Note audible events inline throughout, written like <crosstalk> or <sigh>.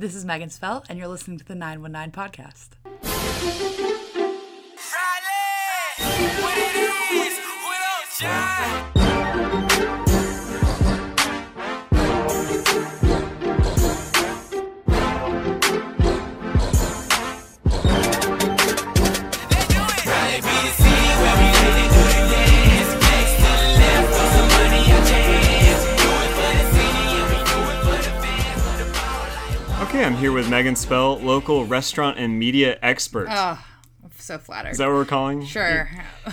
This is Megan Spell, and you're listening to the 919 podcast. What it is? What up, John? Here with Megan Spell, local restaurant and media expert. Oh, I'm so flattered. Is that what we're calling? sure.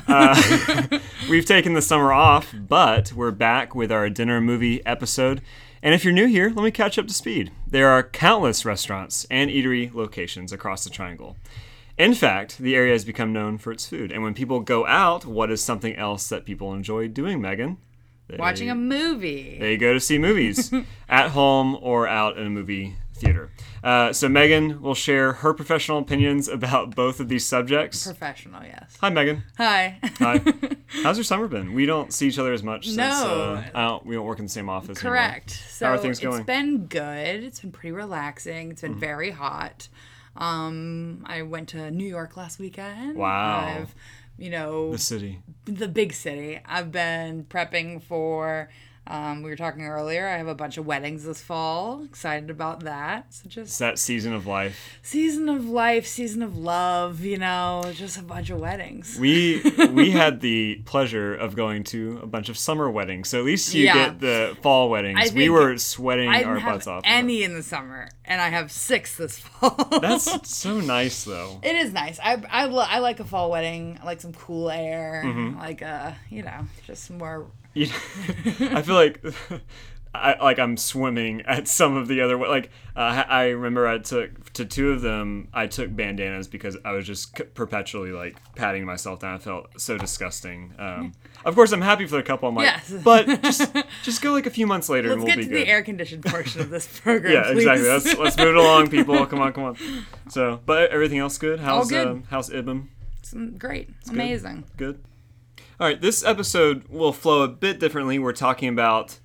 Uh, <laughs> we've taken the summer off, but we're back with our dinner movie episode. And if you're new here, let me catch up to speed. There are countless restaurants and eatery locations across the triangle. In fact, the area has become known for its food. And when people go out, what is something else that people enjoy doing, Megan? They, Watching a movie. They go to see movies <laughs> at home or out in a movie theater. Uh, so Megan will share her professional opinions about both of these subjects. Professional, yes. Hi, Megan. Hi. Hi. <laughs> How's your summer been? We don't see each other as much since No. uh, I don't, we don't work in the same office. anymore. Correct. So How are things it's going? been good. It's been pretty relaxing. It's been Mm-hmm. very hot. Um, I went to New York last weekend. Wow. I've, you know, The city. the big city. I've been prepping for. Um, we were talking earlier. I have a bunch of weddings this fall. Excited about that. So It's just that season of life. season of life, season of love. You know, just a bunch of weddings. We <laughs> we had the pleasure of going to a bunch of summer weddings. So at least you Yeah. get the fall weddings. We were sweating I our butts off. any in the summer, and I have six this fall. <laughs> That's so nice though. It is nice. I I, I like a fall wedding. I like some cool air. Mm-hmm. Like uh, you know, just more. You <laughs> I feel like <laughs> I like I'm swimming at some of the other like uh, I remember I took to two of them I took bandanas because I was just c- perpetually like patting myself down. I felt so disgusting. Um, of course, I'm happy for the couple. I'm like, Yes. but just <laughs> just go like a few months later Let's and we'll get be to good. the air conditioned portion of this program. yeah, please. exactly. Let's let's move it along, people. Come on, come on. So, but everything else good. How's good. Um, how's Ibum? It's great. Amazing. Good. All right, this episode will flow a bit differently. We're talking about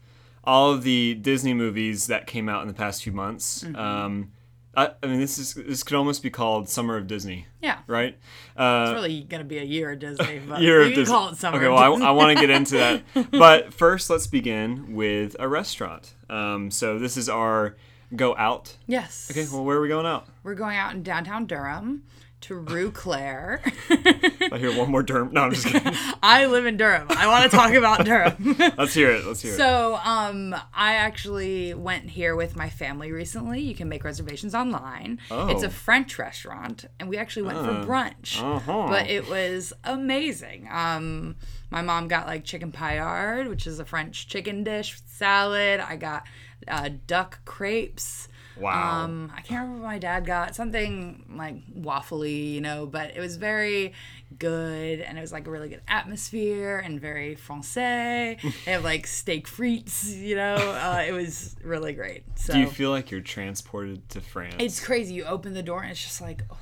all of the Disney movies that came out in the past few months. Mm-hmm. Um, I, I mean, this is this could almost be called Summer of Disney, Yeah. right? Uh, It's really gonna be a year of Disney, <laughs> but year you of can Disney. call it summer. Okay, of well. I, I want to get into that, <laughs> but first, let's begin with a restaurant. Um, so this is our go out. yes. Okay, well, where are we going out? We're going out in downtown Durham to Rue Cler. <laughs> I hear one more term. No, I'm just kidding. <laughs> I live in Durham. I want to talk about Durham. <laughs> Let's hear it. Let's hear it. So, um, I actually went here with my family recently. You can make reservations online. Oh. It's Oh. a French restaurant, and we actually went for brunch. Uh-huh. But it was amazing. Um, my mom got like chicken paillard, which is a French chicken dish salad. I got uh, duck crepes. Wow. Um, I can't remember what my dad got. Something like waffly, you know, but it was very good and it was like a really good atmosphere and very francais. they have like steak frites, you know. Uh, it was really great. <laughs> So Do you feel like you're transported to France? it's crazy. You open the door and it's just like, oh,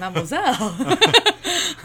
mademoiselle. <laughs>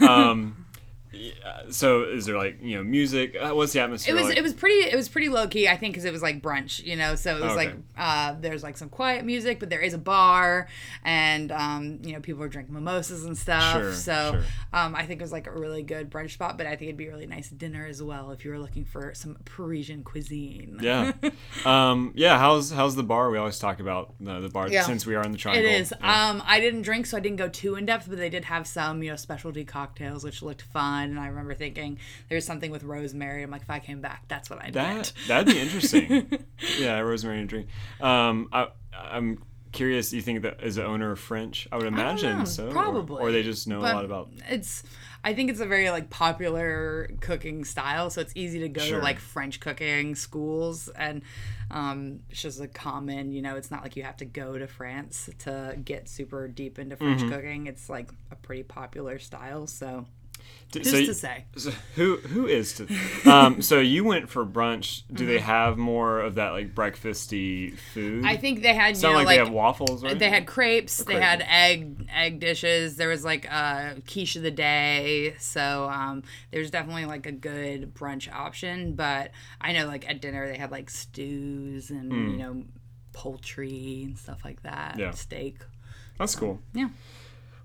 so is there like you know music? Uh, what's the atmosphere? It was like? it was pretty it was pretty low key I think because it was like brunch you know so it was Okay. like uh, there's like some quiet music but there is a bar and um, you know people are drinking mimosas and stuff Sure, so sure. um, I think it was like a really good brunch spot but I think it'd be a really nice dinner as well if you were looking for some Parisian cuisine Yeah, <laughs> um, yeah. How's how's the bar? We always talk about the, the bar Yeah. since we are in the It triangle. is. Yeah. Um, I didn't drink, so I didn't go too in depth, but they did have some, you know, specialty cocktails, which looked fun. And I remember thinking there's something with rosemary. I'm like, if I came back, that's what I'd that that'd be interesting. <laughs> yeah, rosemary and drink. Um, I I'm curious. Do you think that is the owner of French? I would imagine know, so. or- probably. Or, they just know a lot about. it's I think it's a very like popular cooking style, so it's easy to go Sure. to like French cooking schools and um, it's just a common, you know, it's not like you have to go to France to get super deep into French Mm-hmm. cooking. It's like a pretty popular style, so who's so to say? So who who is to? <laughs> Um, so you went for brunch. Do Mm-hmm. they have more of that like breakfasty food? I think they had you Sound know like, like they have waffles, right? They had crepes. They had egg egg dishes. There was like a quiche of the day. So um, there's definitely like a good brunch option. But I know like at dinner they had like stews and Hmm. you know poultry and stuff like that. Yeah. Steak. That's cool. Yeah.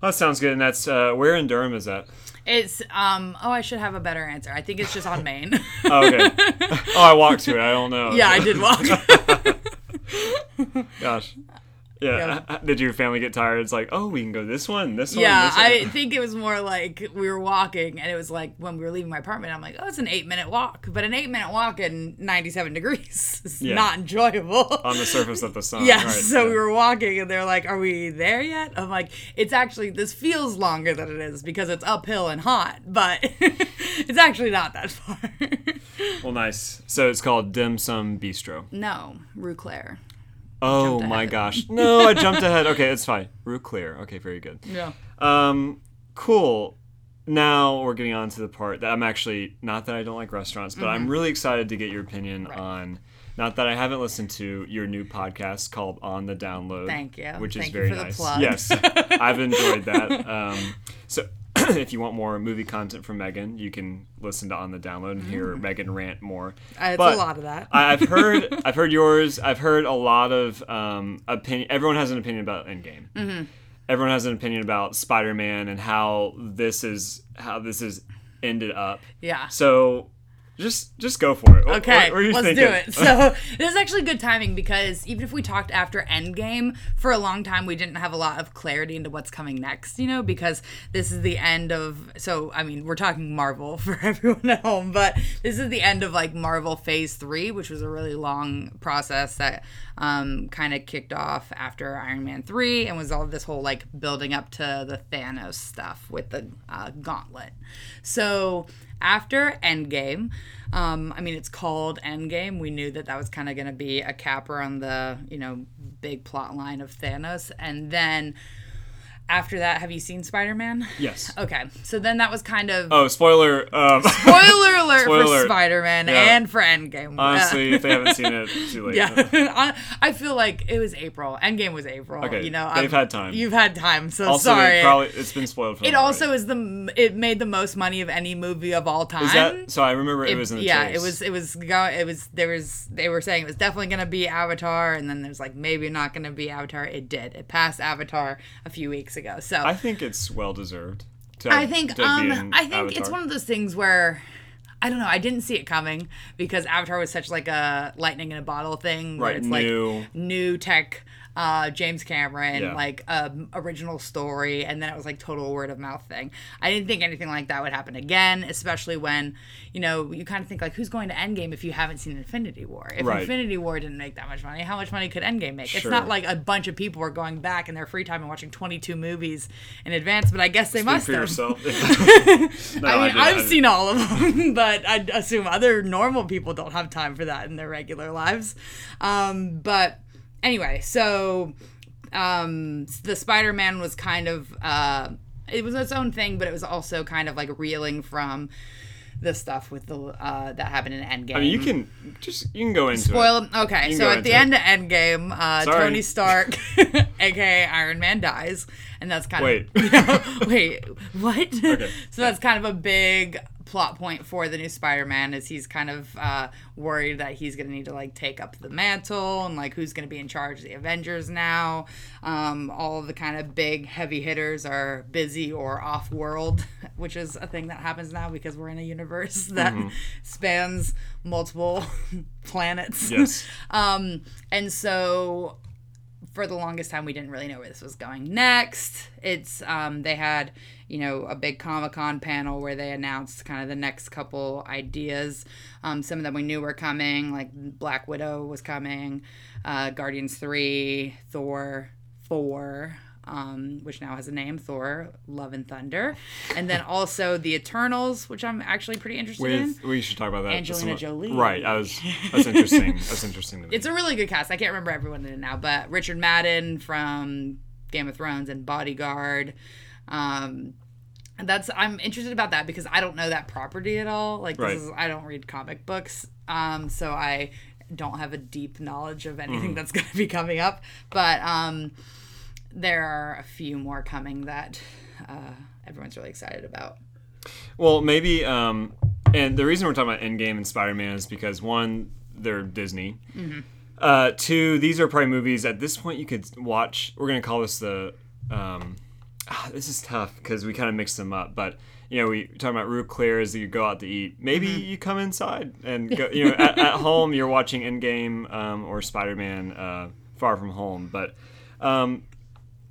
That sounds good. And that's uh, where in Durham is that? It's um oh I should have a better answer. I think it's just on <laughs> Main. Oh, okay. oh, I walked to it. I don't know. yeah, I did walk. <laughs> Gosh. Yeah. Yeah. Did your family get tired? It's like, oh, we can go this one, this one. yeah. I think it was more like we were walking and it was like when we were leaving my apartment, I'm like, oh, it's an eight minute walk. But an eight minute walk in 97 degrees <laughs> is Yeah. not enjoyable. on the surface of the sun. <laughs> Yes, right, so yeah. we were walking and they're like, Are we there yet? I'm like, It's actually, this feels longer than it is because it's uphill and hot, but <laughs> it's actually not that far. Well, nice. So it's called Dim Sum Bistro. no, Rue Cler. Oh my gosh. <laughs> No, I jumped ahead. Okay, it's fine. Rue Cler. Okay, very good. Yeah. Um, cool. Now we're getting on to the part that I'm actually not that I don't like restaurants, but I'm really excited to get your opinion on. Not that I haven't listened to your new podcast called On the Download. Thank you. Which is Thank you very for the nice. plug. Yes, I've enjoyed that. <laughs> Um, so. <clears throat> if you want more movie content from Megan, you can listen to On the Download and hear Megan rant more. Uh, It's But- a lot of that. I- I've heard <laughs> I've heard yours. I've heard a lot of um, opinion. Everyone has an opinion about Endgame. Mm-hmm. Everyone has an opinion about Spider Man and how this is how this is ended up. yeah. So just just go for it. What- Okay, what are you let's thinking? do it. <laughs> So this is actually good timing because even if we talked after Endgame, for a long time we didn't have a lot of clarity into what's coming next. You know, because this is the end of. So I mean, we're talking Marvel <laughs> for everyone at home, but this is the end of like Marvel Phase Three, which was a really long process that um, kind of kicked off after Iron Man Three and was all this whole like building up to the Thanos stuff with the uh, Gauntlet. So after Endgame, um, I mean, it's called Endgame. We knew that that was kind of going to be a capper on the, you know, big plot line of Thanos. And then after that, have you seen Spider Man? Yes. <laughs> Okay, so then that was kind of Oh, spoiler. Um, <laughs> spoiler alert Spoiler for. Spider Man Yeah. and for Endgame. honestly, if they haven't seen it, <laughs> too late. Yeah, I, feel like it was April. Endgame was April. Okay, you know, they've I've- had time. You've had time, so Also, sorry. probably it's been spoiled for it also already. is the it made the most money of any movie of all time. Is that so? I remember it, was in the yeah, it was it was go it was there was they were saying it was definitely gonna be Avatar, and then there's like maybe not gonna be Avatar. It did. It passed Avatar a few weeks ago. So I think it's well deserved. I think um I think it's one of those things where I don't know. I didn't see it coming because Avatar was such like a lightning in a bottle thing. Where Right, it's new. like new tech, uh, James Cameron, Yeah. like um, original story, and then it was like total word of mouth thing. I didn't think anything like that would happen again, especially when you know you kind of think like who's going to Endgame if you haven't seen Infinity War? If Right. Infinity War didn't make that much money, how much money could Endgame make? It's not like a bunch of people are going back in their free time and watching 22 movies in advance, but I guess they Speak must for have. yourself. <laughs> <laughs> no, I mean, didn't- I've seen all of them, <laughs> but I assume other normal people don't have time for that in their regular lives. Um, but anyway, so um, the Spider-Man was kind of uh, it was its own thing, but it was also kind of like reeling from the stuff with the uh, that happened in Endgame. I mean, you can just you can go into Spoil it. Okay, so at the into end of Endgame, uh, Sorry. Tony Stark, <laughs> aka Iron Man, dies, and that's kind Wait. <laughs> of wait, what? Okay. so that's kind of a big plot point for the new Spider-Man, is he's kind of uh, worried that he's gonna need to like take up the mantle and like who's gonna be in charge of the Avengers now. Um, all of the kind of big heavy hitters are busy or off-world, <laughs> which is a thing that happens now because we're in a universe <laughs> that spans multiple planets. Yes. Um, and so for the longest time, we didn't really know where this was going next. It's um, they had you know a big Comic Con panel where they announced kind of the next couple ideas. Um, some of them we knew were coming, like Black Widow was coming, uh, Guardians Three, Thor Four. Um, which now has a name, Thor: Love and Thunder, and then also the Eternals, which I'm actually pretty interested in. We should talk about that. Angelina Some- Jolie. Right. I was. That's interesting. that's interesting to <laughs> me. It's a really good cast. I can't remember everyone in it now, but Richard Madden from Game of Thrones and Bodyguard. Um, that's I'm interested about that because I don't know that property at all. Like this Right. is I don't read comic books, um, so I don't have a deep knowledge of anything Mm-hmm. that's <laughs> going to be coming up. But um, there are a few more coming that uh, everyone's really excited about. Well, maybe. Um, and the reason we're talking about Endgame and Spider Man is because one, they're Disney. Mm-hmm. Uh, two, these are probably movies at this point you could watch. We're gonna call this the. Um, ah, this is tough because we kind of mix them up, but you know we talking about Rue Cler as you go out to eat. Maybe you come inside and go. <laughs> You know, at, at home you're watching Endgame um, or Spider Man uh, Far From Home, but. Um,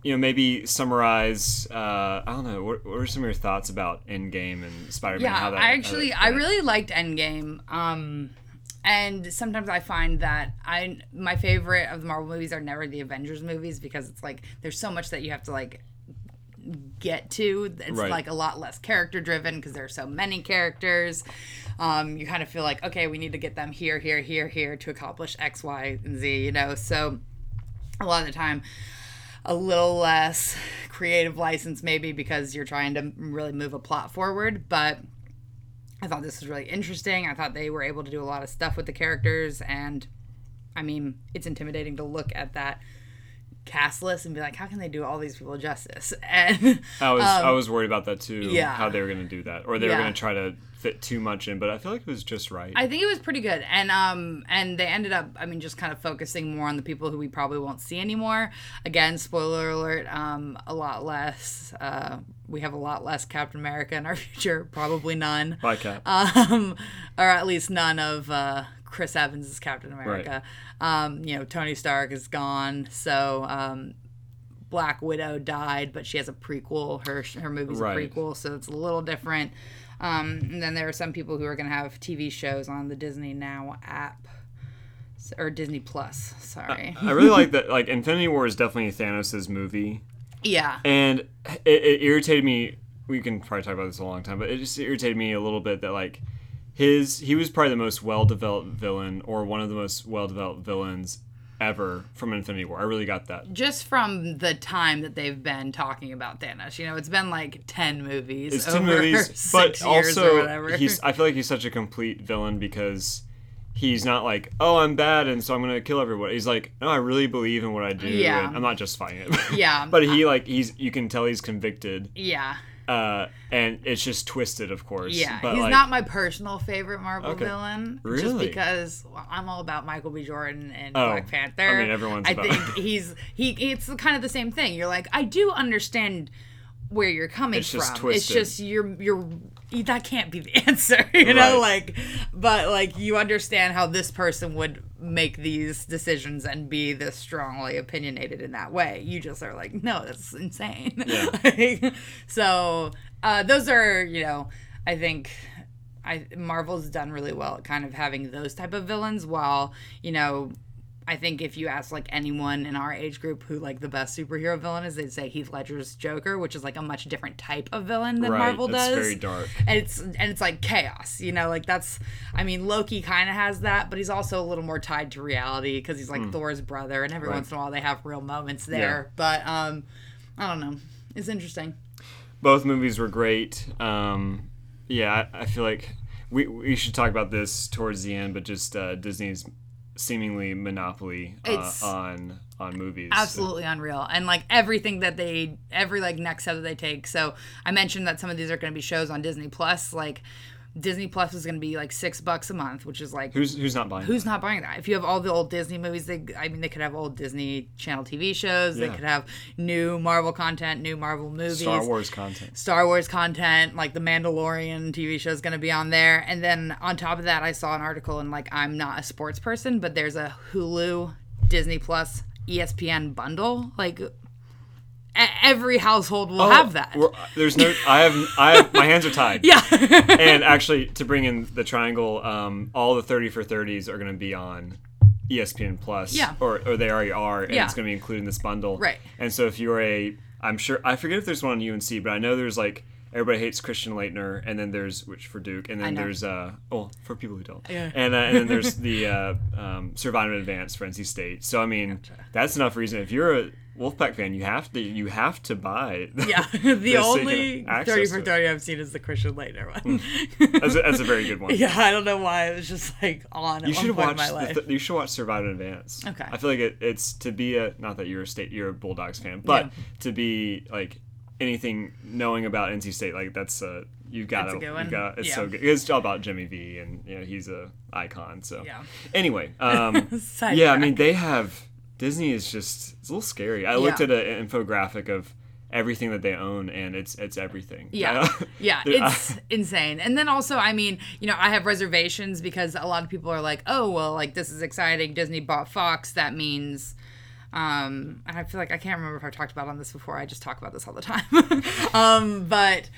you know, maybe summarize. Uh, I don't know. What, what are some of your thoughts about Endgame and Spider-Man? Yeah, how that, I how actually that- I really liked Endgame. Um and sometimes I find that I my favorite of the Marvel movies are never the Avengers movies because it's like there's so much that you have to like get to. It's Right. like a lot less character driven because there are so many characters. Um, you kind of feel like okay, we need to get them here, here, here, here to accomplish X, Y, and Z. You know, so a lot of the time a little less creative license maybe because you're trying to really move a plot forward but i thought this was really interesting. I thought they were able to do a lot of stuff with the characters and i mean it's intimidating to look at that cast list and be like how can they do all these people justice <laughs> and I was I was worried about that too. Um, yeah. how they were going to do that, or they were going to try to fit too much in. But I feel like it was just right. I think it was pretty good, and um, and they ended up, I mean, just kind of focusing more on the people who we probably won't see anymore. Again, spoiler alert, um, a lot less. Uh, we have a lot less Captain America in our <laughs> future, probably none, Bye, Cap. um, or at least none of uh, Chris Evans is Captain America. Um, you know, Tony Stark is gone, so um, Black Widow died, but she has a prequel. Her her movie's Right. a prequel, so it's a little different. Um, and then there are some people who are going to have TV shows on the Disney Now app or Disney Plus. Sorry. I really like that. Like Infinity War is definitely Thanos' movie, yeah. and it, it irritated me. We can probably talk about this a long time, but it just irritated me a little bit that like his he was probably the most well developed villain or one of the most well developed villains ever from Infinity War. I really got that. Just from the time that they've been talking about Thanos, you know, it's been like ten movies. It's over movies, <laughs> six but years also or whatever. he's. I feel like he's such a complete villain because he's not like, oh, I'm bad, and so I'm gonna kill everyone. He's like, no, I really believe in what I do, Yeah. I'm not justifying it. Yeah. <laughs> but he like he's. You can tell he's convicted, yeah. Uh, and it's just twisted, of course. Yeah, but he's like, not my personal favorite Marvel Okay. villain. Just Really? because well, I'm all about Michael B. Jordan and Oh, Black Panther. I mean, everyone's I about- think <laughs> he's he. It's kind of the same thing. You're like, I do understand where you're coming It's just from. It's just you're you're that can't be the <laughs> answer, you know. Right. Like, but like you understand how this person would make these decisions and be this strongly opinionated in that way. You just are like, no, that's insane. Yeah. <laughs> Like, so uh, those are you know i think i marvel's done really well at kind of having those type of villains while you know i think if you ask like anyone in our age group who like the best superhero villain is they'd say heath ledger's joker which is like a much different type of villain than right, marvel does. it's very dark. and it's and it's like chaos you know like that's i mean loki kind of has that but he's also a little more tied to reality because he's like thor's brother and every. Right. once in a while they have real moments there but um i don't know it's interesting Both movies were great. Um, yeah, I, I feel like we we should talk about this towards the end, but just uh, Disney's seemingly monopoly uh, on on movies. absolutely unreal and like everything that they every like next step that they take so i mentioned that some of these are going to be shows on disney plus like disney plus is going to be like six bucks a month which is like Who's who's not buying? who's not buying that if you have all the old disney movies they i mean they could have old disney channel tv shows they could have new marvel content new marvel movies Star Wars content? Star Wars content, like the Mandalorian TV show is going to be on there. And then on top of that, I saw an article and like I'm not a sports person, but there's a Hulu, Disney Plus, ESPN bundle. Like every household will have that. Oh, there's no. I have. I have. My hands are tied. <laughs> Yeah. and actually, to bring in the triangle, um, all the thirty for thirties are going to be on ESPN Plus. Yeah. Or, or they already are, and Yeah. it's going to be included in this bundle. Right. And so if you're a, I'm sure I forget if there's one on UNC, but I know there's like everybody hates Christian Laettner, and then there's which for Duke, and then there's uh oh for people who don't, Yeah. and uh, and then there's <laughs> the uh, um, Survive and Advance for NC State. So I mean, that's enough reason. If you're a Wolfpack fan, you have to you have to buy. <laughs> yeah. The This so you only 30 for 30 I've seen is the Christian Laettner one. <laughs> That's a, that's a very good one. yeah, I don't know why. It was just like on You should watch. in my life. th- you should watch Survive and Advance. Okay. I feel like it, it's to be a not that you're a state you're a Bulldogs fan, but Yeah. to be like anything knowing about NC State, like that's uh, you've gotta, a good you got it's Yeah. so good. It's all about Jimmy V, and you know he's a icon. So Yeah. Anyway, um, <laughs> yeah, I mean they have Disney is just it's a little scary. I looked at an infographic of everything that they own, and it's it's everything. Yeah. Yeah, <laughs> uh, it's insane. And then also, I mean, you know, I have reservations because a lot of people are like, "Oh, well, like this is exciting. Disney bought Fox. That means um and I feel like I can't remember if I've talked about on this before. I just talk about this all the time. <laughs> um but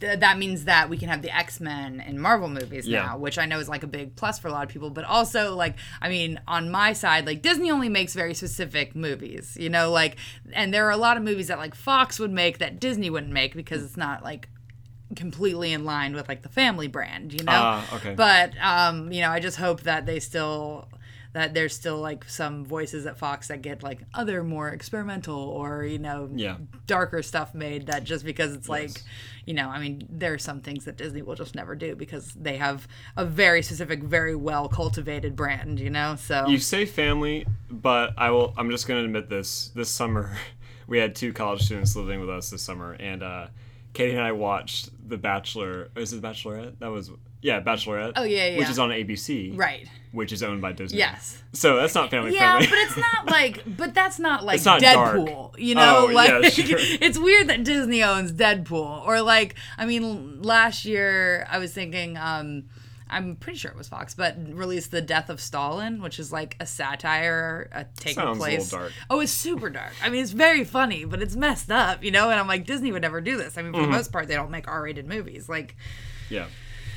th- that means that we can have the X-Men and Marvel movies Yeah. now, which I know is like a big plus for a lot of people, but also like I mean, on my side, like Disney only makes very specific movies, you know, like and there are a lot of movies that like Fox would make that Disney wouldn't make because it's not like completely in line with like the family brand, you know. Ah, okay. But um, you know, I just hope that they still that there's still like some voices at Fox that get like other more experimental or you know Yeah. darker stuff made that just because it's like you know I mean there are some things that Disney will just never do because they have a very specific very well cultivated brand you know so You say family, but I will. I'm just going to admit this. This summer, <laughs> we had two college students living with us this summer, and uh, Katie and I watched The Bachelor. Is it The Bachelorette? That was yeah, Bachelorette. Oh, yeah, yeah, Which is on ABC, right Which is owned by Disney. yes So that's not family Yeah, friendly. Yeah, but it's not like, but that's not <laughs> like It's not dark. Deadpool, you know? Oh, like, yeah, sure. <laughs> it's weird that Disney owns Deadpool, or like, I mean, last year I was thinking, um, I'm pretty sure it was Fox, but released the Death of Stalin, which is like a satire uh, taking Sounds a little place. dark. Oh, it's super dark. I mean, it's very funny, but it's messed up, you know. And I'm like, Disney would never do this. I mean, for Mm-hmm. the most part, they don't make R-rated movies. Like, Yeah.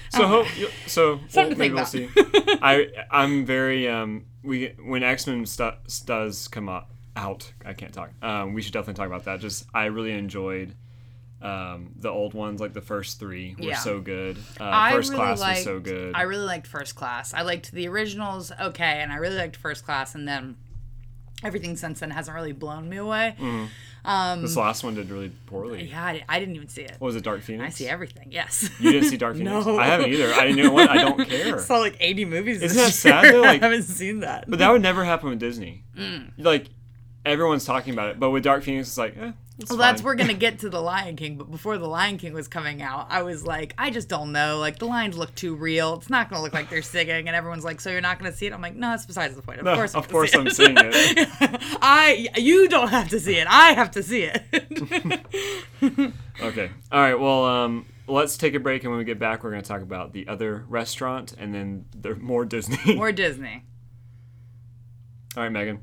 So hope you- so well, Something to maybe we'll think see. <laughs> I I'm very um we when X Men stu- does come out out I can't talk. Um, we should definitely talk about that. Just I really enjoyed um the old ones like the first three were Yeah. so good. Uh, first really class liked, was so good. I really liked First Class. I liked the originals, okay, and I really liked First Class, and then everything since then hasn't really blown me away. This last one did really poorly. Yeah, I, I didn't even see it. What was it, Dark Phoenix? I see everything. Yes. You didn't see Dark <laughs> Phoenix? No. I haven't either. I you know what? I don't care. I <laughs> saw like 80 movies. Isn't that sad, though? <laughs> Like- I haven't seen that. But that would never happen with Disney. Mm. Like everyone's talking about it, but with Dark Phoenix, it's like, eh, it's well, that's fine. we're gonna <laughs> get to the Lion King, but before the Lion King was coming out, I was like, I just don't know. Like the lions look too real. It's not gonna look like they're singing, and everyone's like, so you're not gonna see it? I'm like, no, that's besides the point. Of No, course, I'm of course see I'm it. seeing it. <laughs> I, you don't have to see it. I have to see it. <laughs> Okay. All right. Well, um, let's take a break, and when we get back, we're going to talk about the other restaurant, and then the more Disney. More Disney. All right, Megan.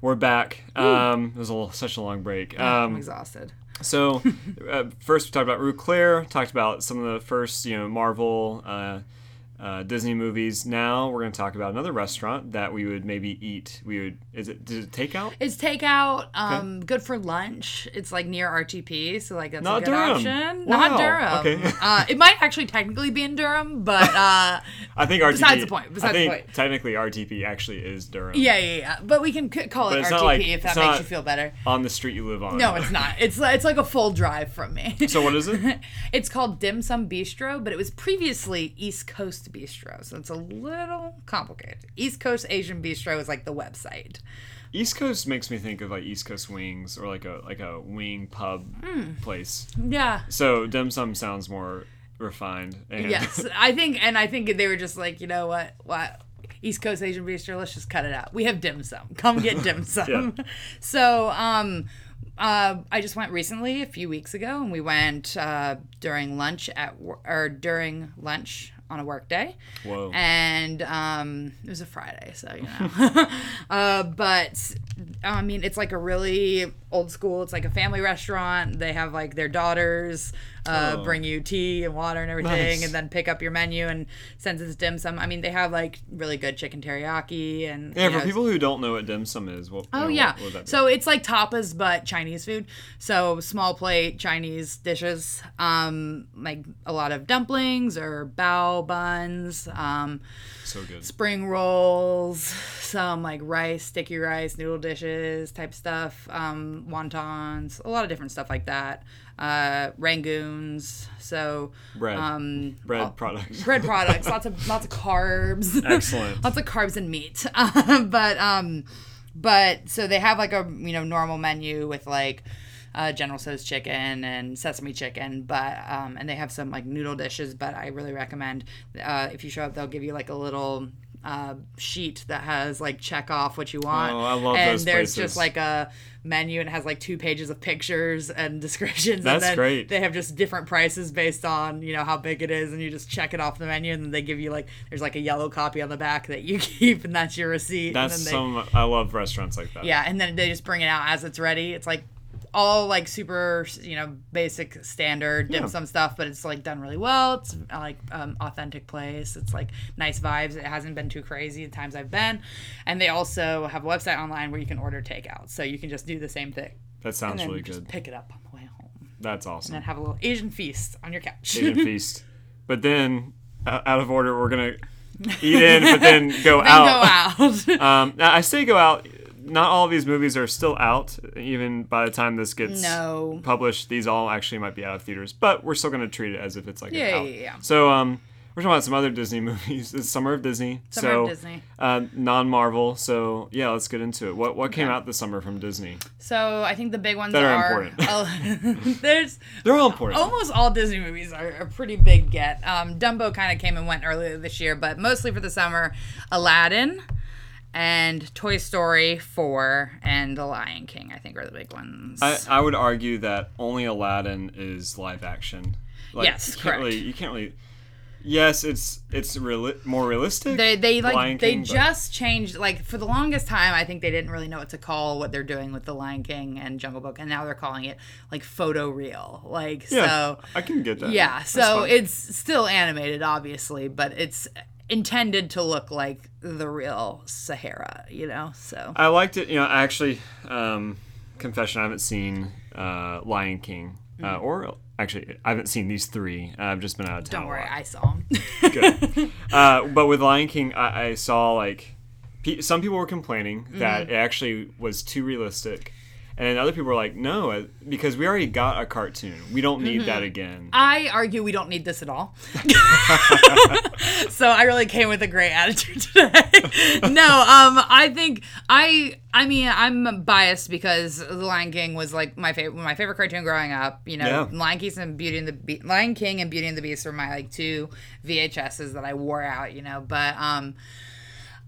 We're back. Um, it was a little, such a long break. I'm Um, exhausted. so, <laughs> uh, first we talked about Rue Cler. Talked about some of the first, you know, Marvel, uh, uh, Disney movies. Now we're going to talk about another restaurant that we would maybe eat. We would. Is it? Did it takeout? It's takeout. Um, good for lunch. It's like near RTP, so like that's Not a good Durham. option. Wow, Not Durham. okay. <laughs> uh, it might actually technically be in Durham, but uh, I think RTP. Besides the point, besides I the point. technically RTP actually is Durham. yeah, yeah, yeah. But we can c- call But it RTP like- if that makes you feel better. On the street you live on. No, it's not. It's it's like a full drive from me. So what is it? <laughs> it's called Dim Sum Bistro, but it was previously East Coast Bistro, so it's a little complicated. East Coast Asian Bistro is like the website. East Coast makes me think of like East Coast wings or like a like a wing pub Hmm. place. Yeah. So dim sum sounds more refined. And Yes, <laughs> I think, and I think they were just like, you know what, what East Coast Asian Bistro, let's just cut it out. We have dim sum. Come get <laughs> dim sum. Yeah. <laughs> So, um, uh, I just went recently, a few weeks ago, and we went uh, during lunch at or during lunch on a work day. Whoa. And um, it was a Friday, so you know. <laughs> <laughs> uh, but I mean, it's like a really old school. It's like a family restaurant. They have like their daughters uh, Oh. bring you tea and water and everything, Nice. and then pick up your menu. And since it's dim sum, I mean, they have like really good chicken teriyaki and yeah, you for know, people who don't know what dim sum is, what? Oh you know, yeah. what be? So it's like tapas but Chinese food. So small plate Chinese dishes, um, like a lot of dumplings or bao buns, um, so good. spring rolls, some like rice, sticky rice, noodle dishes type stuff, um, wontons, a lot of different stuff like that. Uh, rangoons. So Bread. um, Bread all- products. bread <laughs> products, lots of lots of carbs. <laughs> Excellent. lots of carbs and meat. <laughs> But um, but so they have like a you know normal menu with like uh, General Tso's chicken and sesame chicken, but um, and they have some like noodle dishes. But I really recommend uh, if you show up, they'll give you like a little uh, sheet that has like check off what you want. Oh, I love and those there's places. just like a menu and it has like two pages of pictures and <laughs> descriptions. That's and then great. They have just different prices based on you know how big it is, and you just check it off the menu, and then they give you like there's like a yellow copy on the back that you <laughs> keep, and that's your receipt. That's and then they, some. I love restaurants like that. yeah, and then they just bring it out as it's ready. It's like all like super, you know, basic standard dim Yeah. sum stuff, but it's like done really well. It's like um, authentic place. It's like nice vibes. It hasn't been too crazy the times I've been, and they also have a website online where you can order takeout, so you can just do the same thing That sounds and really just good. pick it up on the way home, That's and awesome. then have a little Asian feast on your couch. Asian <laughs> feast. But then, uh, out of order, we're gonna eat in, but then go <laughs> then out. go out. <laughs> Um, now, I say go out. Not all of these movies are still out, even by the time this gets No. published. These all actually might be out of theaters, but we're still going to treat it as if it's like Yeah, out. yeah, yeah. So, um, we're talking about some other Disney <laughs> movies. It's Summer of Disney. Summer so, of Disney. Uh, non-Marvel. So, yeah, let's get into it. What what came out this summer from Disney? so I think the big ones That are are important. <laughs> <laughs> There's They're all important. almost all Disney movies are a pretty big get. Um, Dumbo kind of came and went earlier this year, but mostly for the summer, Aladdin and Toy Story 4 and The Lion King, I think, are the big ones. I, I would argue that only Aladdin is live action. Like, Yes, you can't correct. Really, you can't really. Yes, it's it's reali- more realistic. they they like Lion they King, but- just changed like for the longest time I think they didn't really know what to call what they're doing with the Lion King and Jungle Book and now they're calling it like photo real like yeah, so I can get that. Yeah, That's so fine. it's still animated, obviously, but it's intended to look like the real Sahara, you know? So, I liked it. You know, I actually, um, confession, I haven't seen uh, Lion King, uh, Mm. or actually, I haven't seen these three. I've just been out of town. don't worry. I saw them. <laughs> Good. uh, but with Lion King, I, I saw like pe- some people were complaining that Mm-hmm. it actually was too realistic, and then other people were like, "No, uh, because we already got a cartoon. We don't need Mm-hmm. that again." I argue we don't need this at all. <laughs> <laughs> so I really came with a great attitude today. <laughs> no, um, I think I, I mean, I'm biased because The Lion King was like my favorite, my favorite cartoon growing up. You know, Yeah. Lion King and Beauty and the Be- Lion King and Beauty and the Beast were my like two VHSs that I wore out. You know, but um.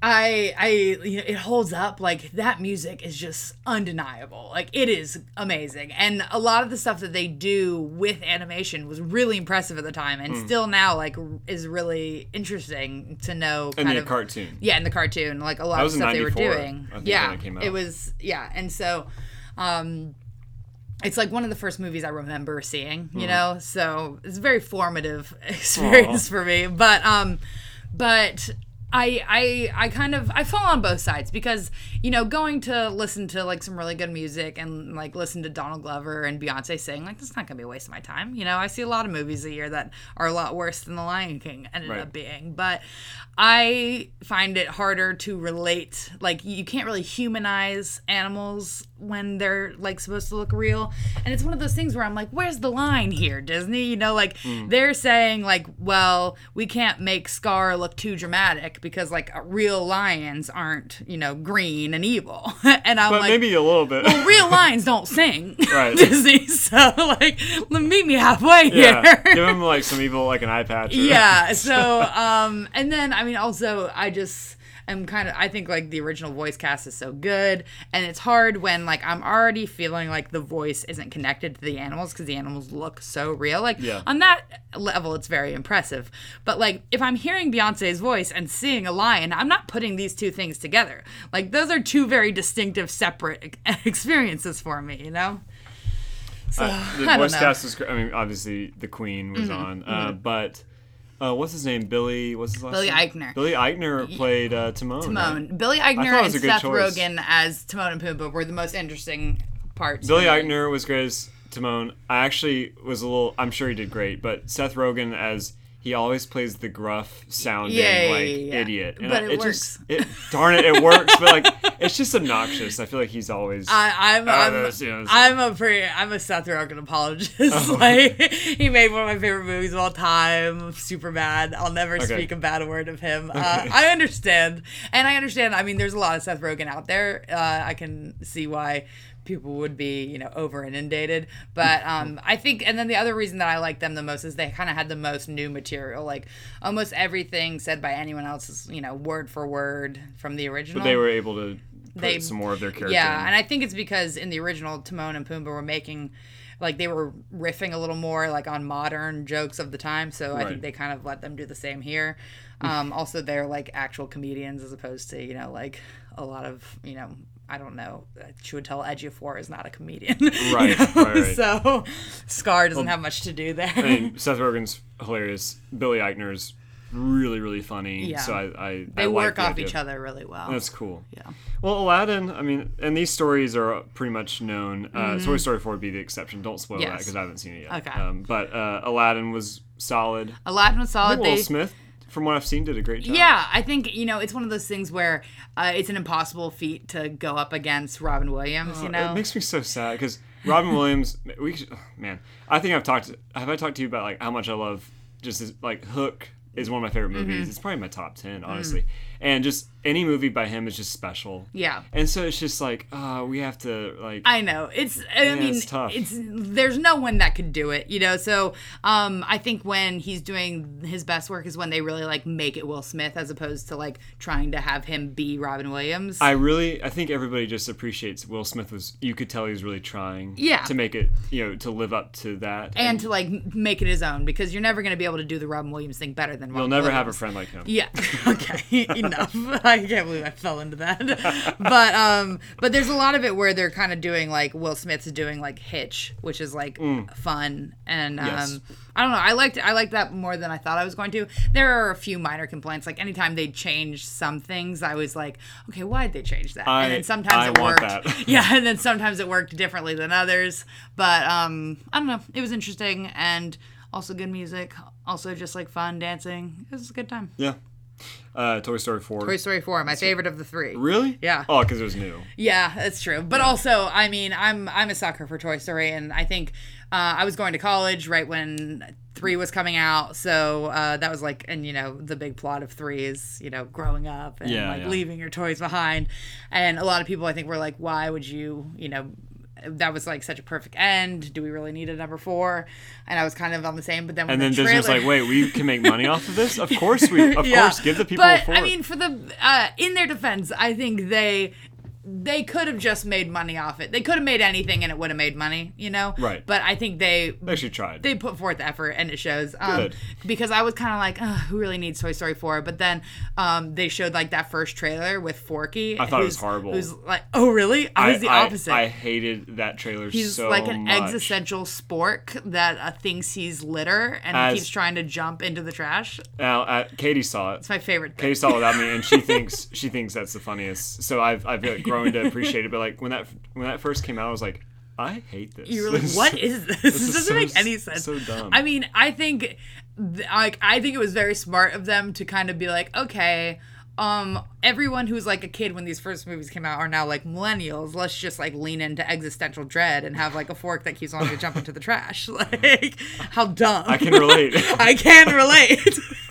I I you know it holds up like that music is just undeniable. Like it is amazing. And a lot of the stuff that they do with animation was really impressive at the time and still now like is really interesting to know In kind the of cartoon. Yeah, in the cartoon, like a lot of stuff they were doing. Yeah. when it came out. It was yeah. And so um it's like one of the first movies I remember seeing, you know? So it's a very formative <laughs> experience for me. But um but I I I kind of I fall on both sides because you know going to listen to like some really good music and like listen to Donald Glover and Beyonce sing like that's not gonna be a waste of my time you know I see a lot of movies a year that are a lot worse than The Lion King ended Right. up being but I find it harder to relate like you can't really humanize animals when they're like supposed to look real and it's one of those things where I'm like where's the line here Disney you know like Hmm. they're saying like well we can't make Scar look too dramatic because like real lions aren't you know green and evil <laughs> and I'm But like maybe a little bit. well, real <laughs> lions don't sing <laughs> Right. Disney so like meet me halfway here give him like some evil, like an eye patch. or- yeah so um and then i mean also i just am kind of i think like the original voice cast is so good and it's hard when like i'm already feeling like the voice isn't connected to the animals because the animals look so real like Yeah. on that level it's very impressive but like if i'm hearing beyonce's voice and seeing a lion i'm not putting these two things together like those are two very distinctive separate <laughs> experiences for me you know so Uh, the voice. Mm-hmm, cast is. I mean, obviously the Queen was on, uh, but uh, what's his name? Billy. What's his last name? Billy name? Eichner. Billy Eichner played uh, Timon. Timon. right? Billy Eichner and Seth choice. Rogen as Timon and Pumbaa were the most interesting parts. Billy. Eichner was great as Timon. I actually was a little. I'm sure he did great, but Seth Rogen as he always plays the gruff sounding Yeah, yeah, like yeah, idiot. And But I- it just works. it darn it, it works. But like <laughs> it's just obnoxious. I feel like he's always. I, I'm Uh, I'm, you know, I'm a pretty I'm a Seth Rogen apologist. Oh. <laughs> like he made one of my favorite movies of all time, Superbad. I'll never Okay. speak a bad word of him. Uh, I understand, and I understand. I mean, there's a lot of Seth Rogen out there. Uh, I can see why people would be you know over inundated but um i think and then the other reason that i like them the most is they kind of had the most new material like almost everything said by anyone else is you know word for word from the original but they were able to They- some more of their character. yeah, in. and I think it's because in the original Timon and Pumbaa were making like they were riffing a little more like on modern jokes of the time, so I think they kind of let them do the same here. Um, <laughs> also, they're like actual comedians as opposed to you know like a lot of you know I don't know She would tell Chiwetel Ejiofor is not a comedian, <laughs> you Right, know? right, right. So Scar doesn't have much to do there. I mean, Seth Rogen's hilarious. Billy Eichner's really, really funny. Yeah. So I, I they I like work the off each other really well. That's cool. yeah. Well, Aladdin. I mean, and these stories are pretty much known. Uh, Toy Story 4 would be the exception. Don't spoil that Mm-hmm. Because I haven't seen it yet. Okay. Um, but uh, Aladdin was solid. Aladdin was solid. Will They- Smith, from what I've seen, did a great job. Yeah, I think you know it's one of those things where uh, it's an impossible feat to go up against Robin Williams. you know, It makes me so sad because Robin Williams. We should, oh, man, I think I've talked. Have I talked to you about like how much I love just this, like Hook is one of my favorite movies. Mm-hmm. It's probably my top ten, honestly. And just any movie by him is just special. Yeah. And so it's just like, uh, we have to like. I know it's. I mean, it's tough. there's no one that could do it, you know. So, um, I think when he's doing his best work is when they really like make it Will Smith as opposed to like trying to have him be Robin Williams. I really, I think everybody just appreciates Will Smith was. You could tell he was really trying. Yeah. To make it, you know, to live up to that. and to like make it his own because you're never going to be able to do the Robin Williams thing better than you'll Robin never have a friend like him. Yeah. <laughs> Okay. <laughs> Enough. <laughs> I can't believe I fell into that. <laughs> But um, but there's a lot of it where they're kind of doing like Will Smith's doing like Hitch, which is like fun and um, I don't know. I liked I liked that more than I thought I was going to. There are a few minor complaints. Like anytime they change some things, I was like, okay, why'd they change that? I- and then sometimes I it worked. <laughs> Yeah, and then sometimes it worked differently than others. But um, I don't know. It was interesting and also good music. Also just like fun dancing. It was a good time. Yeah. Uh, Toy Story 4. Toy Story 4, my favorite of the three. Really? Yeah. Oh, because it was new. Yeah, that's true. But also, I mean, I'm I'm a sucker for Toy Story, and I think uh, I was going to college right when three was coming out, so uh, that was like, and you know, the big plot of three is you know growing up and Yeah, like yeah. leaving your toys behind, and a lot of people I think were like, why would you, you know. That was like such a perfect end. Do we really need a number four? And I was kind of on the same, but then when And then the Disney was like, "Wait, we can make money off of this? Of course we. <laughs> Of Yeah. course, give the people But a four. I mean, for the uh, in their defense, I think they they could have just made money off it. They could have made anything and it would have made money, you know. Right. But I think they they actually tried. they put forth effort and it shows. Um, Good. Because I was kind of like, who really needs Toy Story 4? But then um, they showed like that first trailer with Forky. I thought it was horrible. Who's like, oh really? I was the opposite. I, hated that trailer so much. He's so like an much. existential spork that uh, thinks he's litter and As- keeps trying to jump into the trash. Now, uh, Katie saw it. It's my favorite thing. Katie saw it without me, and she thinks she thinks that's the funniest. So I've I've like, <laughs> grown to appreciate it. But like when that when that first came out, I was like, I hate this. You were like, "What is this? this This, doesn't so- make any sense." so dumb. I mean, I think, like, I think it was very smart of them to kind of be like, okay, um, everyone who's like a kid when these first movies came out are now like millennials. Let's just like lean into existential dread and have like a fork that keeps wanting to jump into the trash. <laughs> Like, how dumb! I can relate. <laughs> I can relate. <laughs>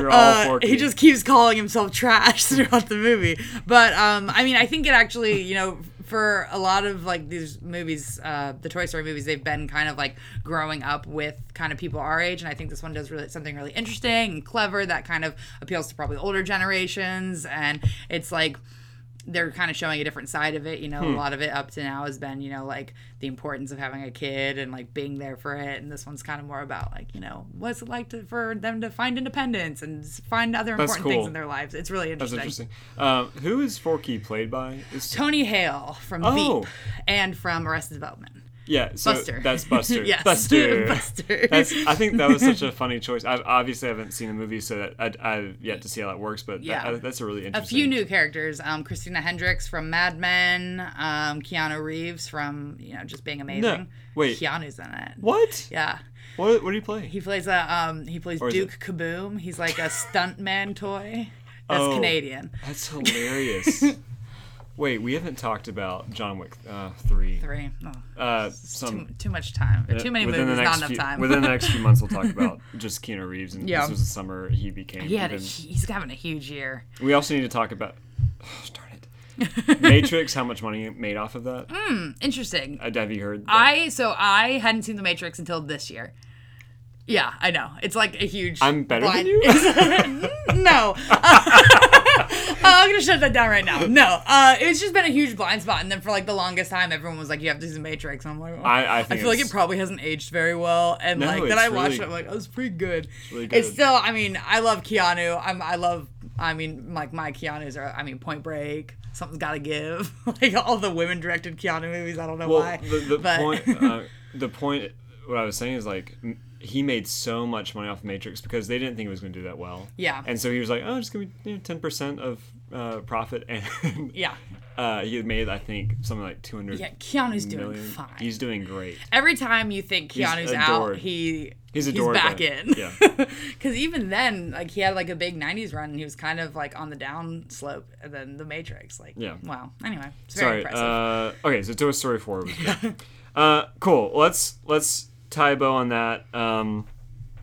We're all Uh, he just keeps calling himself trash <laughs> throughout the movie. But um, I mean, I think it actually, you know, for a lot of like these movies, uh, the Toy Story movies, they've been kind of like growing up with kind of people our age, and I think this one does really something really interesting and clever that kind of appeals to probably older generations, and it's like they're kind of showing a different side of it. You know, Hmm. a lot of it up to now has been, you know, like the importance of having a kid and like being there for it. And this one's kind of more about like, you know, what's it like to, for them to find independence and find other That's important things in their lives. It's really That's interesting. interesting. Um, who is Forky played by? Is, Tony Hale from Oh. Veep and from Arrested Development. Yeah, so Buster. that's Buster. <laughs> Yes. Buster. <laughs> Buster. That's, I think that was such a funny choice. I obviously haven't seen the movie, so that I, I've yet to see how that works. But Yeah. that, that's a really interesting. A few new characters. Um, Christina Hendricks from Mad Men. Um, Keanu Reeves from, you know, just being amazing. No, wait. Keanu's in it. What? Yeah. What? What do you play? He plays a um he plays Duke Kaboom. He's like a stuntman toy. That's Oh. Canadian. That's hilarious. <laughs> Wait, we haven't talked about John Wick uh, three. Three. Oh, Uh, too, some too much time. Too many movies, not enough few, time. Within the next few months, we'll talk <laughs> about just Keanu Reeves, and Yeah. this was the summer he became. he had a, he's having a huge year. we also need to talk about. Oh, <sighs> darn it. <laughs> Matrix, how much money made off of that? Hmm. Interesting. Uh, have you heard? that? I so I hadn't seen The Matrix until this year. Yeah, I know. It's like a huge. I'm better than you? <laughs> no. I'm gonna shut that down right now. No, uh, it's just been a huge blind spot, and then for like the longest time, everyone was like, "You have to see The Matrix," and I'm like, oh. I- I think feel like it probably hasn't aged very well, and No, like then it's I watched really- it, I'm like, "Oh, it's pretty good." really It's still, I mean, I love Keanu. I'm, I love, I mean, like my Keanu's are, I mean, Point Break. Something's got to give. <laughs> like all the women-directed Keanu movies. I don't know well, why. the, the but point, <laughs> uh, the point, what I was saying is like he made so much money off Matrix because they didn't think it was going to do that well. Yeah. And so he was like, oh, just give me you know, 10% of uh, profit, <laughs> and yeah, uh, he made I think something like 200 yeah, Keanu's doing fine. He's doing great. Every time you think Keanu's out, he He's adored back in. yeah. <laughs> Because even then, like he had like a big '90s run, and he was kind of like on the down slope, and then The Matrix. Like, Yeah. Wow. Anyway, it's very Sorry. impressive. Uh, okay, so Toy Story 4 was good. <laughs> uh, cool. Let's let's tie a bow on that. Um,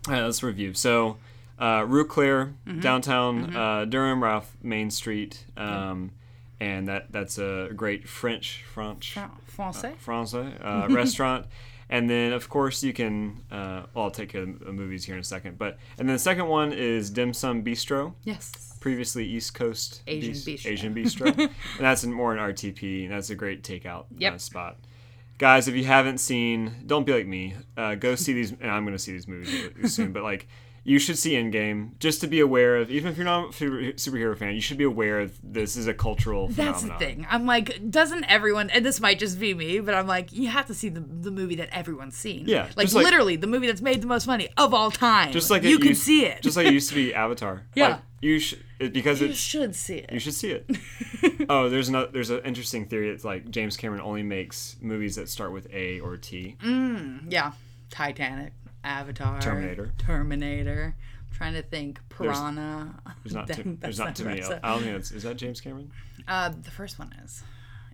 all right, let's review. So, uh, Rue Cler, Mm-hmm. downtown uh, Durham, Ralph Main Street, um, and that that's a great French French Fran- Français. Francais uh, <laughs> restaurant. And then, of course, you can. Uh, well, I'll take care of the movies here in a second. But and then the second one is Dim Sum Bistro yes. previously East Coast Asian Bistro. Asian Bistro, <laughs> and that's more an RTP. And that's a great takeout Yep. uh, spot. Guys, if you haven't seen, don't be like me. Uh, go see these. And I'm going to see these movies soon, but like. You should see Endgame just to be aware of. Even if you're not a superhero fan, you should be aware of this is a cultural That's phenomenon. the thing. I'm like, doesn't everyone? And this might just be me, but I'm like, you have to see the, the movie that everyone's seen. Yeah, Like, like- literally the movie that's made the most money of all time. Just like you can used- see it. Just like it used to be <laughs> Avatar. Yeah. Like, you should it, because you should see it. You should see it. <laughs> oh, there's another. There's an interesting theory. It's like James Cameron only makes movies that start with A or T. Mm, yeah. Titanic, Avatar, Terminator. Terminator. trying to think. Piranha. There's not. <laughs> That- there's not too many. right. I don't think that's. Is that James Cameron? Uh, the first one is.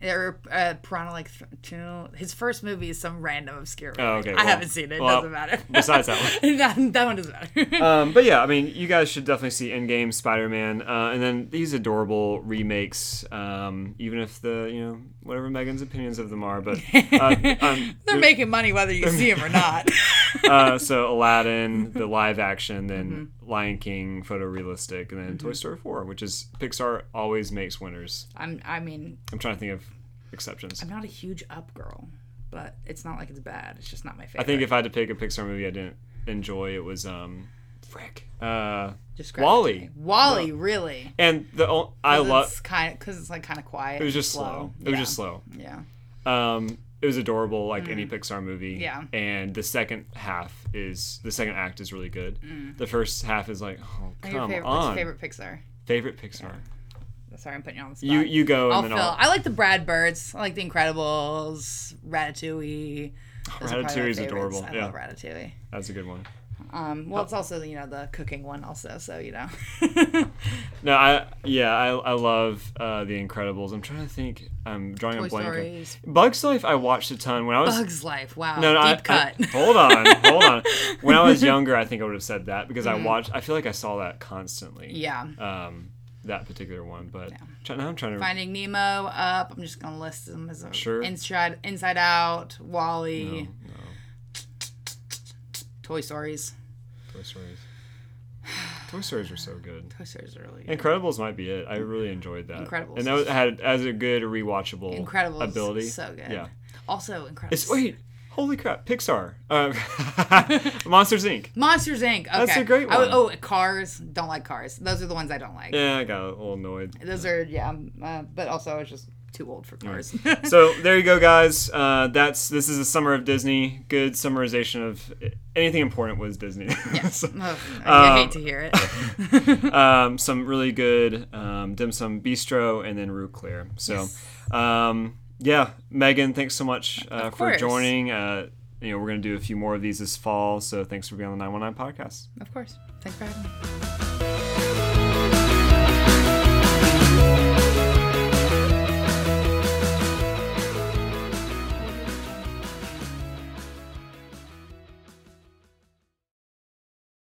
Or uh, Piranha like two. His first movie is some random obscure. Movie. Oh, okay, I haven't seen it. well, doesn't matter. <laughs> besides that one. <laughs> that, that one doesn't matter. <laughs> Um, but yeah, I mean, you guys should definitely see Endgame, Spider-Man, uh, and then these adorable remakes. Um, even if the you know whatever Megan's opinions of them are, but uh, um, They're making money whether you see them or not. uh, so Aladdin, the live action, then Mm-hmm. Lion King, photorealistic, and then Toy Story 4, which is Pixar always makes winners. I'm. I mean, I'm trying to think of exceptions. I'm not a huge up girl, but it's not like it's bad. It's just not my favorite. I think if I had to pick a Pixar movie I didn't enjoy, it was um, frick, uh, Describe it to Wall-E. Wally, really. and the I love. It's kind of because it's like kind of quiet. It was just slow. It was Yeah. just slow. Yeah. Um, it was adorable, like any Pixar movie. Mm. Yeah. And the second half is the second act is really good. The first half is like, oh Mm. come favorite, what's on. your favorite Pixar? Favorite Pixar. Sorry, I'm putting you on the spot. You you go I'll and fill. I'll. I like the Brad Birds. I like the Incredibles, Ratatouille. Those are probably my Ratatouille is adorable. I yeah, love Ratatouille. that's a good one. Um, well, it's also you know the cooking one also, so you know. <laughs> No, I yeah, I, I love uh, the Incredibles. I'm trying to think. I'm drawing Toy a blank. Stories. Bugs Life, I watched a ton when I was. Bugs Life. Wow. no, no, I, Deep cut. I- hold on, hold on. When I was <laughs> younger, I think I would have said that because Mm-hmm. I watched. I feel like I saw that constantly. yeah. Um, that particular one, but try, now I'm trying to. Finding Nemo up. I'm just gonna list them as a Sure. Inside Inside Out, Wall-E, no, Toy Stories. Toy Stories. Toy Stories are so good. Toy Stories are really good. Incredibles might be it. I really enjoyed that. Incredibles and that was- had as a good rewatchable Incredibles. ability. So good. Yeah. Also Incredibles. It's wait, holy crap, Pixar, uh, <laughs> Monsters Inc. Monsters Inc. Okay. That's a great I one. oh, Cars. Don't like Cars. Those are the ones I don't like. Yeah, I got a little annoyed. Those are yeah, um, uh, but also I was just too old for Cars. so <laughs> there you go, guys. Uh, that's this is a summer of Disney. Good summarization of anything important was Disney. <laughs> So, Ugh, I Um, hate to hear it. um, some really good um, dim sum bistro and then Rue Cler. So, um, yeah, Megan, thanks so much uh, for joining. Uh, you know, we're gonna do a few more of these this fall. So thanks for being on the 919 podcast. of course. Thanks for having me.